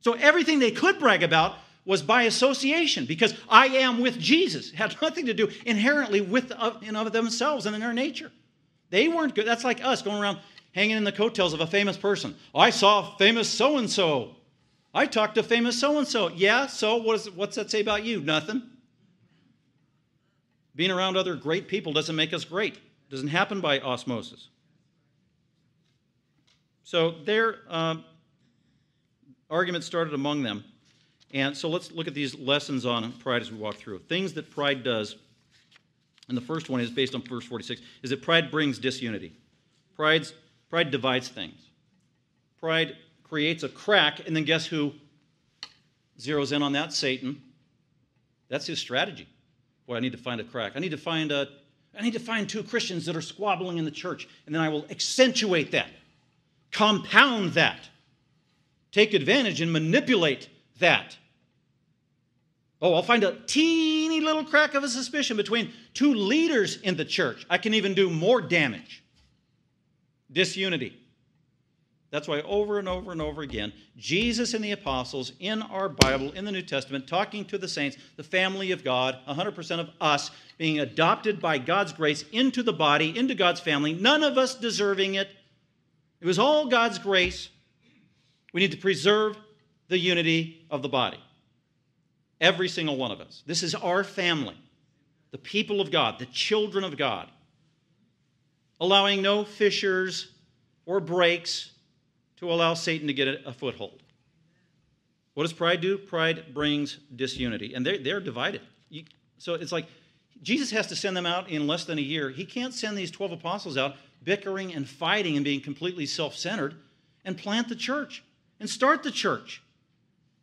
B: So everything they could brag about was by association because I am with Jesus. It had nothing to do inherently with in of themselves and in their nature. They weren't good. That's like us going around hanging in the coattails of a famous person. I saw famous so and so. I talked to famous so and so. Yeah, so what is, what's that say about you? Nothing. Being around other great people doesn't make us great. It doesn't happen by osmosis. So their uh, argument started among them. And so let's look at these lessons on pride as we walk through. Things that pride does, and the first one is based on verse 46, is that pride brings disunity. Pride's, pride divides things. Pride creates a crack, and then guess who zeroes in on that? Satan. That's his strategy. Boy, I need to find a crack. I need to find a I need to find two Christians that are squabbling in the church, and then I will accentuate that, compound that, take advantage and manipulate that. Oh, I'll find a teeny little crack of a suspicion between two leaders in the church. I can even do more damage. Disunity. That's why over and over and over again, Jesus and the apostles in our Bible, in the New Testament, talking to the saints, the family of God, 100% of us being adopted by God's grace into the body, into God's family, none of us deserving it. It was all God's grace. We need to preserve the unity of the body. Every single one of us. This is our family, the people of God, the children of God, allowing no fissures or breaks to allow Satan to get a foothold. What does pride do? Pride brings disunity, and they're, they're divided. You, so it's like Jesus has to send them out in less than a year. He can't send these 12 apostles out bickering and fighting and being completely self centered and plant the church and start the church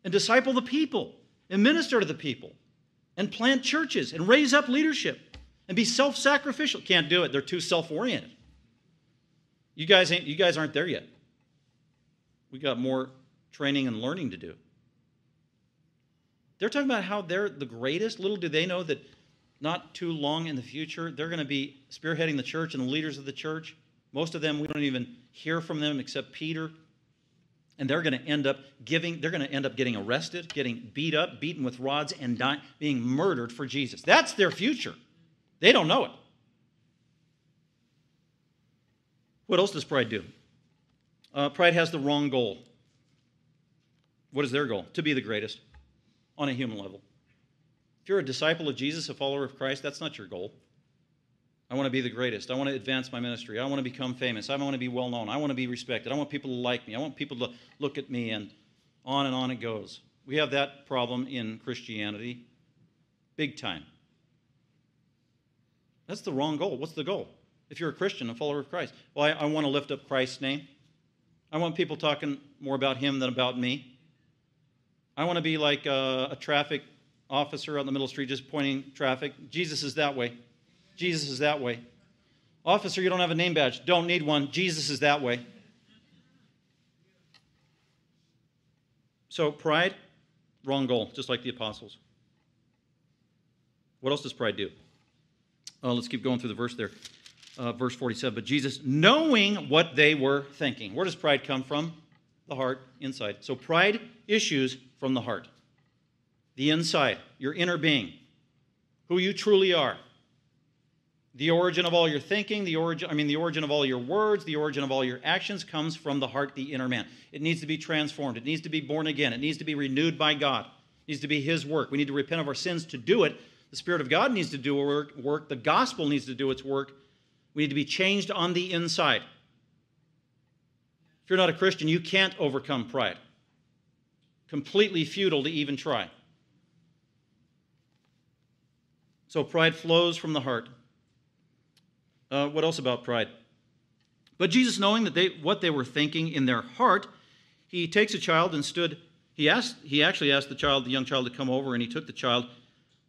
B: and disciple the people and minister to the people and plant churches and raise up leadership and be self sacrificial. Can't do it. They're too self oriented. You guys, ain't, you guys aren't there yet. We got more training and learning to do. They're talking about how they're the greatest. Little do they know that not too long in the future, they're going to be spearheading the church and the leaders of the church. Most of them, we don't even hear from them except Peter. And they're going to end up giving, they're going to end up getting arrested, getting beat up, beaten with rods, and dying, being murdered for Jesus. That's their future. They don't know it. What else does pride do? Uh, pride has the wrong goal. What is their goal? To be the greatest on a human level. You're a disciple of Jesus, a follower of Christ, that's not your goal. I want to be the greatest. I want to advance my ministry. I want to become famous. I want to be well known. I want to be respected. I want people to like me. I want people to look at me, and on and on it goes. We have that problem in Christianity big time. That's the wrong goal. What's the goal? If you're a Christian, a follower of Christ, well, I, I want to lift up Christ's name. I want people talking more about him than about me. I want to be like a, a traffic officer in the middle street just pointing traffic. Jesus is that way. Jesus is that way. Officer, you don't have a name badge. Don't need one. Jesus is that way. So, pride, wrong goal, just like the apostles. What else does pride do? Uh, let's keep going through the verse there uh, verse 47. But Jesus, knowing what they were thinking. Where does pride come from? The heart, inside. So pride issues from the heart, the inside, your inner being, who you truly are. The origin of all your thinking, the origin, I mean, the origin of all your words, the origin of all your actions comes from the heart, the inner man. It needs to be transformed. It needs to be born again. It needs to be renewed by God. It needs to be His work. We need to repent of our sins to do it. The Spirit of God needs to do work. work. The gospel needs to do its work. We need to be changed on the inside. If you're not a Christian, you can't overcome pride. Completely futile to even try. So pride flows from the heart. Uh, what else about pride? But Jesus, knowing that they what they were thinking in their heart, he takes a child and stood. He asked. He actually asked the child, the young child, to come over, and he took the child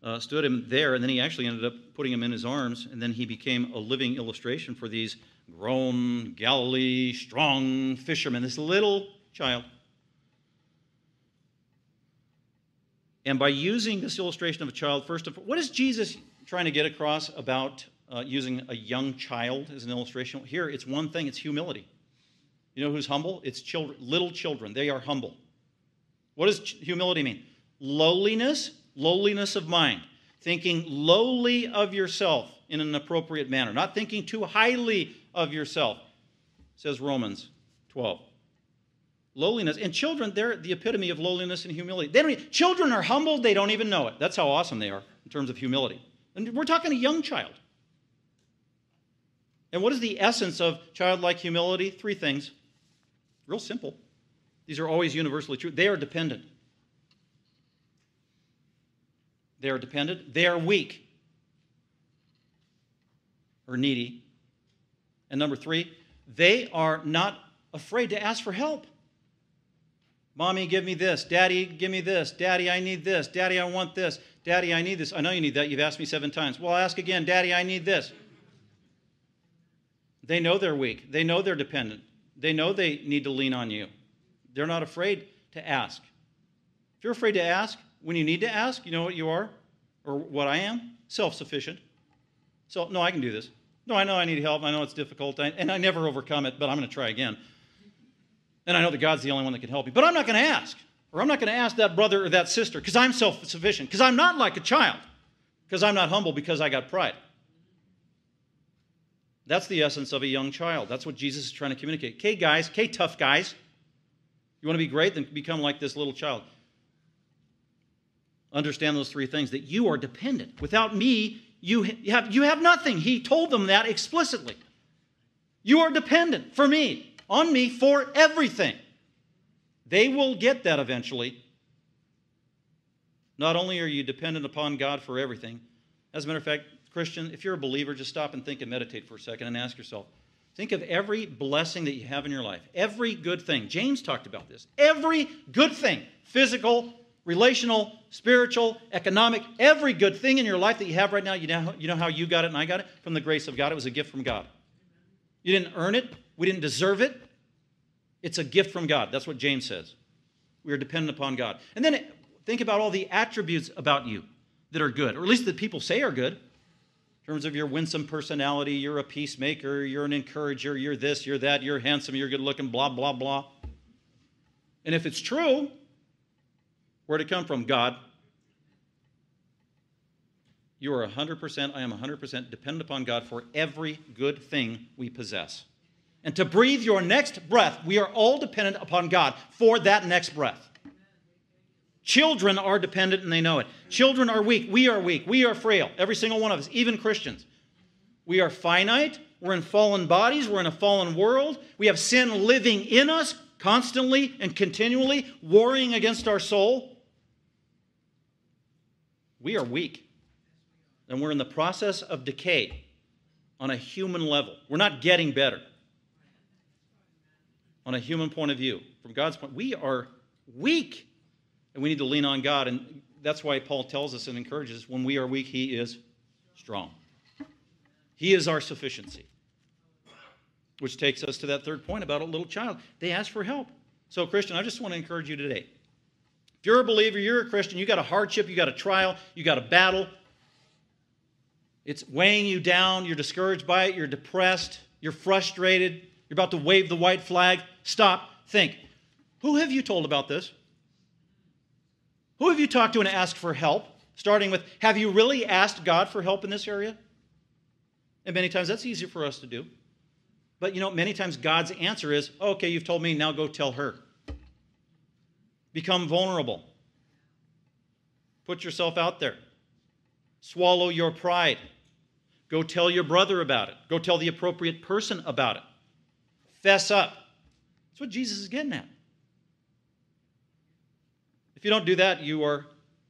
B: uh, stood him there, and then he actually ended up putting him in his arms, and then he became a living illustration for these grown Galilee strong fishermen, this little child. And by using this illustration of a child, first of all, what is Jesus trying to get across about uh, using a young child as an illustration. Here, it's one thing it's humility. You know who's humble? It's children, little children. They are humble. What does humility mean? Lowliness, lowliness of mind. Thinking lowly of yourself in an appropriate manner, not thinking too highly of yourself, says Romans 12. Lowliness. And children, they're the epitome of lowliness and humility. They don't, children are humbled, they don't even know it. That's how awesome they are in terms of humility. And we're talking a young child. And what is the essence of childlike humility? Three things. Real simple. These are always universally true. They are dependent. They are dependent. They are weak or needy. And number three, they are not afraid to ask for help. Mommy, give me this. Daddy, give me this. Daddy, I need this. Daddy, I want this. Daddy, I need this. I know you need that. You've asked me seven times. Well, I'll ask again. Daddy, I need this. They know they're weak. They know they're dependent. They know they need to lean on you. They're not afraid to ask. If you're afraid to ask when you need to ask, you know what you are? Or what I am? Self sufficient. So, no, I can do this. No, I know I need help. I know it's difficult. And I never overcome it, but I'm going to try again. And I know that God's the only one that can help me. But I'm not going to ask. Or I'm not going to ask that brother or that sister because I'm self sufficient. Because I'm not like a child. Because I'm not humble because I got pride. That's the essence of a young child. That's what Jesus is trying to communicate. Okay, guys, okay, tough guys. You want to be great? Then become like this little child. Understand those three things that you are dependent. Without me, you have, you have nothing. He told them that explicitly. You are dependent for me, on me, for everything. They will get that eventually. Not only are you dependent upon God for everything, as a matter of fact, Christian, if you're a believer, just stop and think and meditate for a second and ask yourself think of every blessing that you have in your life, every good thing. James talked about this. Every good thing, physical, relational, spiritual, economic, every good thing in your life that you have right now, you know, you know how you got it and I got it? From the grace of God. It was a gift from God. You didn't earn it, we didn't deserve it. It's a gift from God. That's what James says. We are dependent upon God. And then think about all the attributes about you that are good, or at least that people say are good. In terms of your winsome personality, you're a peacemaker, you're an encourager, you're this, you're that, you're handsome, you're good looking, blah, blah, blah. And if it's true, Where'd it come from? God. You are 100%, I am 100% dependent upon God for every good thing we possess. And to breathe your next breath, we are all dependent upon God for that next breath. Children are dependent and they know it. Children are weak. We are weak. We are frail. Every single one of us, even Christians. We are finite. We're in fallen bodies. We're in a fallen world. We have sin living in us constantly and continually, warring against our soul. We are weak. And we're in the process of decay on a human level. We're not getting better. On a human point of view, from God's point, we are weak. And we need to lean on God. And that's why Paul tells us and encourages when we are weak, he is strong. He is our sufficiency. Which takes us to that third point about a little child. They ask for help. So, Christian, I just want to encourage you today if you're a believer, you're a Christian, you got a hardship, you got a trial, you got a battle. It's weighing you down, you're discouraged by it, you're depressed, you're frustrated, you're about to wave the white flag. Stop, think. Who have you told about this? Who have you talked to and asked for help? Starting with, have you really asked God for help in this area? And many times that's easier for us to do. But you know, many times God's answer is, okay, you've told me, now go tell her. Become vulnerable. Put yourself out there. Swallow your pride. Go tell your brother about it. Go tell the appropriate person about it. Fess up. That's what Jesus is getting at. If you don't do that, you are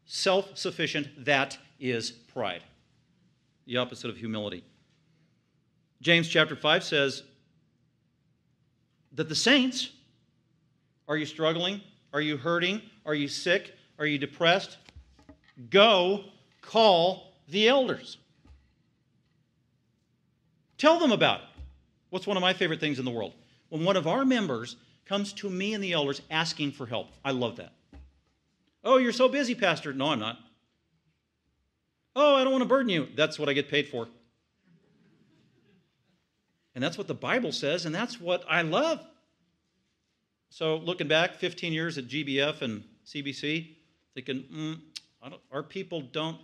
B: self sufficient. That is pride, the opposite of humility. James chapter 5 says that the saints, are you struggling? Are you hurting? Are you sick? Are you depressed? Go call the elders. Tell them about it. What's one of my favorite things in the world? When one of our members comes to me and the elders asking for help. I love that. Oh, you're so busy, Pastor. No, I'm not. Oh, I don't want to burden you. That's what I get paid for. And that's what the Bible says, and that's what I love. So, looking back 15 years at GBF and CBC, thinking, mm, our people don't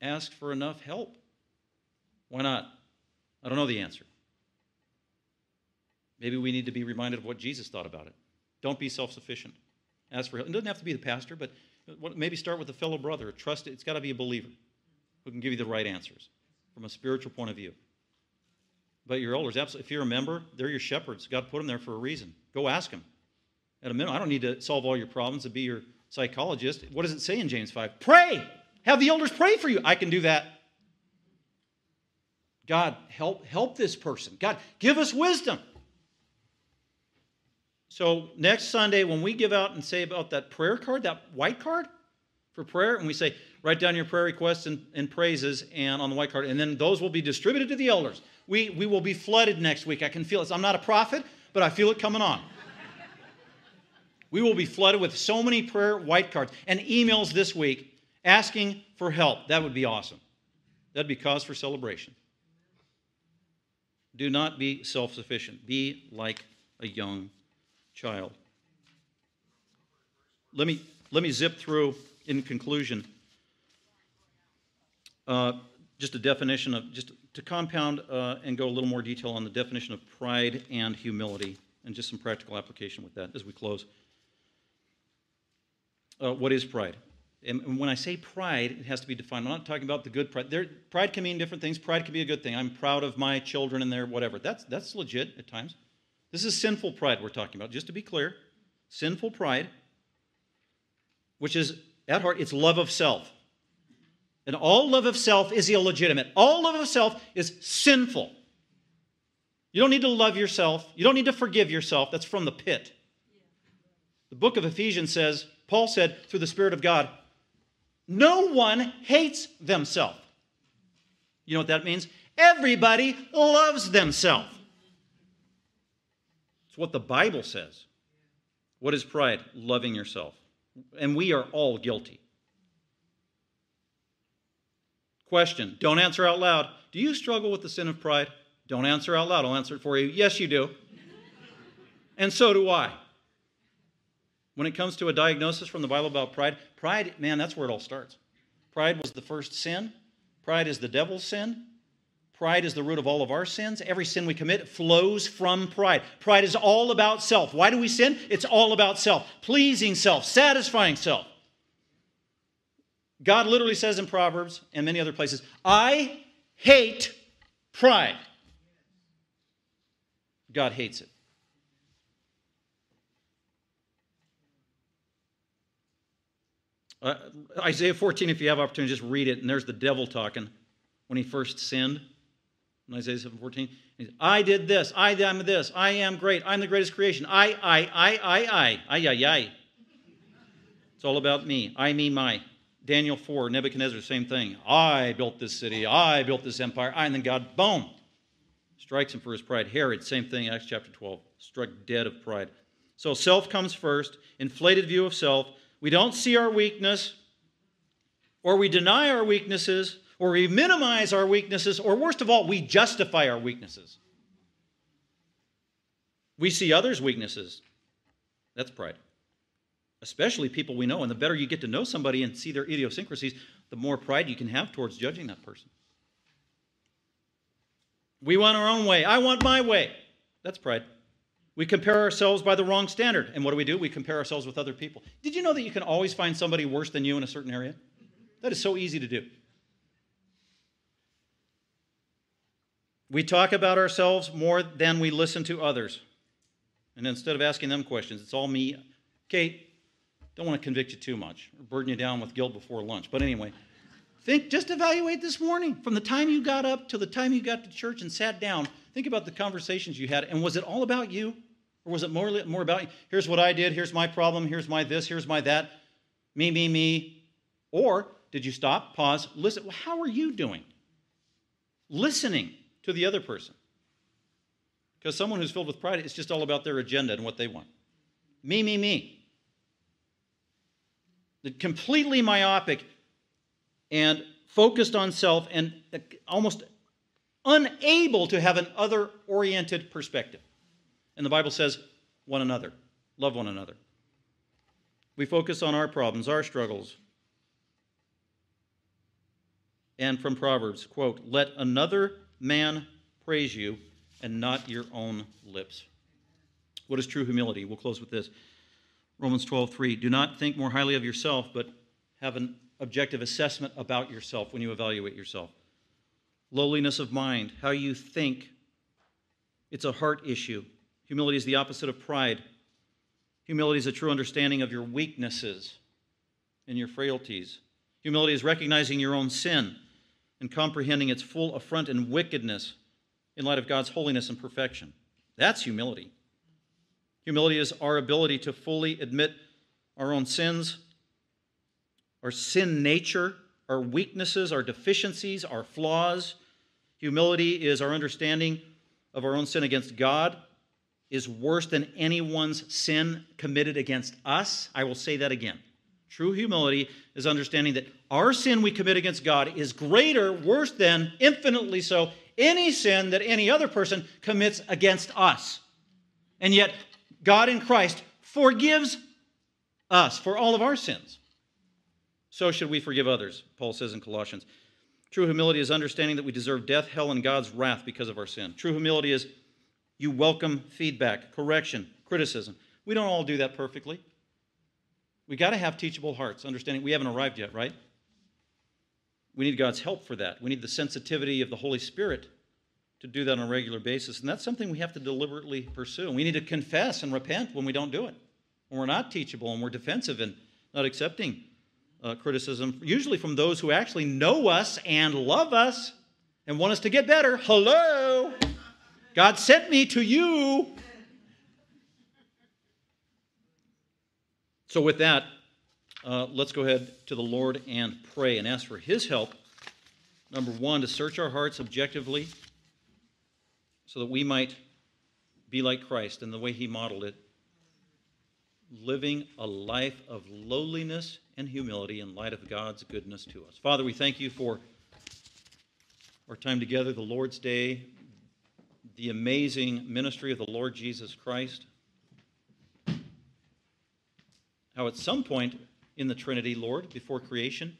B: ask for enough help. Why not? I don't know the answer. Maybe we need to be reminded of what Jesus thought about it. Don't be self sufficient. Ask for help. It doesn't have to be the pastor, but maybe start with a fellow brother. Trust it. It's got to be a believer who can give you the right answers from a spiritual point of view. But your elders, absolutely. If you're a member, they're your shepherds. God put them there for a reason. Go ask them. At a minimum, I don't need to solve all your problems to be your psychologist. What does it say in James 5? Pray. Have the elders pray for you. I can do that. God, help help this person. God, give us wisdom. So next Sunday, when we give out and say about that prayer card, that white card for prayer, and we say, write down your prayer requests and, and praises and on the white card, and then those will be distributed to the elders. We, we will be flooded next week. I can feel it. I'm not a prophet, but I feel it coming on. we will be flooded with so many prayer white cards and emails this week asking for help. That would be awesome. That'd be cause for celebration. Do not be self sufficient. Be like a young child. Let me, let me zip through in conclusion uh, just a definition of, just to compound uh, and go a little more detail on the definition of pride and humility, and just some practical application with that as we close. Uh, what is pride? And when I say pride, it has to be defined. I'm not talking about the good pride. There, pride can mean different things. Pride can be a good thing. I'm proud of my children and their whatever. That's, that's legit at times. This is sinful pride we're talking about, just to be clear. Sinful pride, which is at heart, it's love of self. And all love of self is illegitimate. All love of self is sinful. You don't need to love yourself. You don't need to forgive yourself. That's from the pit. The book of Ephesians says, Paul said, through the Spirit of God, no one hates themselves. You know what that means? Everybody loves themselves what the Bible says. What is pride? Loving yourself. And we are all guilty. Question Don't answer out loud. Do you struggle with the sin of pride? Don't answer out loud. I'll answer it for you. Yes, you do. and so do I. When it comes to a diagnosis from the Bible about pride, pride, man, that's where it all starts. Pride was the first sin. Pride is the devil's sin. Pride is the root of all of our sins. Every sin we commit flows from pride. Pride is all about self. Why do we sin? It's all about self, pleasing self, satisfying self. God literally says in Proverbs and many other places, I hate pride. God hates it. Uh, Isaiah 14, if you have opportunity, just read it, and there's the devil talking when he first sinned in Isaiah 7 14. I did this. I am this. I am great. I'm the greatest creation. I, I, I, I, I. I, I, ay. It's all about me. I, me, my. Daniel 4, Nebuchadnezzar, same thing. I built this city. I built this empire. I, and then God, boom, strikes him for his pride. Herod, same thing, Acts chapter 12, struck dead of pride. So self comes first, inflated view of self. We don't see our weakness, or we deny our weaknesses, or we minimize our weaknesses, or worst of all, we justify our weaknesses. We see others' weaknesses. That's pride. Especially people we know. And the better you get to know somebody and see their idiosyncrasies, the more pride you can have towards judging that person. We want our own way. I want my way. That's pride. We compare ourselves by the wrong standard. And what do we do? We compare ourselves with other people. Did you know that you can always find somebody worse than you in a certain area? That is so easy to do. We talk about ourselves more than we listen to others. And instead of asking them questions, it's all me. Kate, don't want to convict you too much or burden you down with guilt before lunch. But anyway, think, just evaluate this morning. From the time you got up till the time you got to church and sat down, think about the conversations you had. And was it all about you? Or was it more, more about, here's what I did, here's my problem, here's my this, here's my that, me, me, me? Or did you stop, pause, listen? Well, how are you doing? Listening to the other person. Because someone who's filled with pride, it's just all about their agenda and what they want. Me, me, me. Completely myopic and focused on self and almost unable to have an other oriented perspective. And the Bible says, one another, love one another. We focus on our problems, our struggles. And from Proverbs, quote, let another man praise you and not your own lips. What is true humility? We'll close with this. Romans 12, 3. Do not think more highly of yourself, but have an objective assessment about yourself when you evaluate yourself. Lowliness of mind, how you think. It's a heart issue. Humility is the opposite of pride. Humility is a true understanding of your weaknesses and your frailties. Humility is recognizing your own sin and comprehending its full affront and wickedness in light of God's holiness and perfection. That's humility. Humility is our ability to fully admit our own sins, our sin nature, our weaknesses, our deficiencies, our flaws. Humility is our understanding of our own sin against God is worse than anyone's sin committed against us. I will say that again. True humility is understanding that our sin we commit against God is greater, worse than, infinitely so, any sin that any other person commits against us. And yet, God in Christ forgives us for all of our sins. So should we forgive others, Paul says in Colossians. True humility is understanding that we deserve death, hell, and God's wrath because of our sin. True humility is you welcome feedback, correction, criticism. We don't all do that perfectly. We got to have teachable hearts, understanding we haven't arrived yet, right? We need God's help for that. We need the sensitivity of the Holy Spirit to do that on a regular basis. And that's something we have to deliberately pursue. We need to confess and repent when we don't do it, when we're not teachable and we're defensive and not accepting uh, criticism, usually from those who actually know us and love us and want us to get better. Hello! God sent me to you. So, with that, uh, let's go ahead to the Lord and pray and ask for His help. Number one, to search our hearts objectively so that we might be like Christ in the way he modeled it, living a life of lowliness and humility in light of God's goodness to us. Father, we thank you for our time together, the Lord's Day, the amazing ministry of the Lord Jesus Christ. How at some point in the Trinity, Lord, before creation,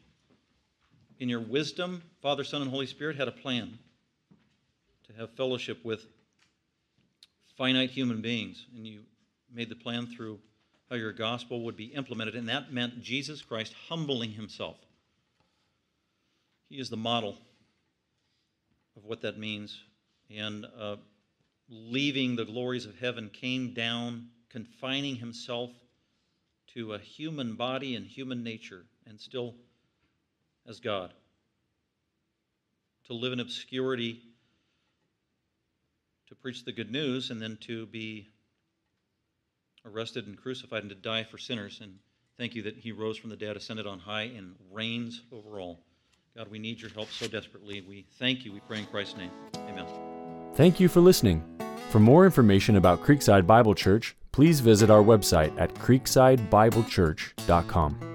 B: in your wisdom, Father, Son, and Holy Spirit had a plan to have fellowship with finite human beings. And you made the plan through how your gospel would be implemented. And that meant Jesus Christ humbling himself. He is the model of what that means. And uh, leaving the glories of heaven, came down, confining himself to a human body and human nature, and still as God. To live in obscurity to preach the good news and then to be arrested and crucified and to die for sinners. And thank you that he rose from the dead, ascended on high, and reigns over all. God, we need your help so desperately. We thank you. We pray in Christ's name. Amen.
A: Thank you for listening. For more information about Creekside Bible Church, please visit our website at creeksidebiblechurch.com.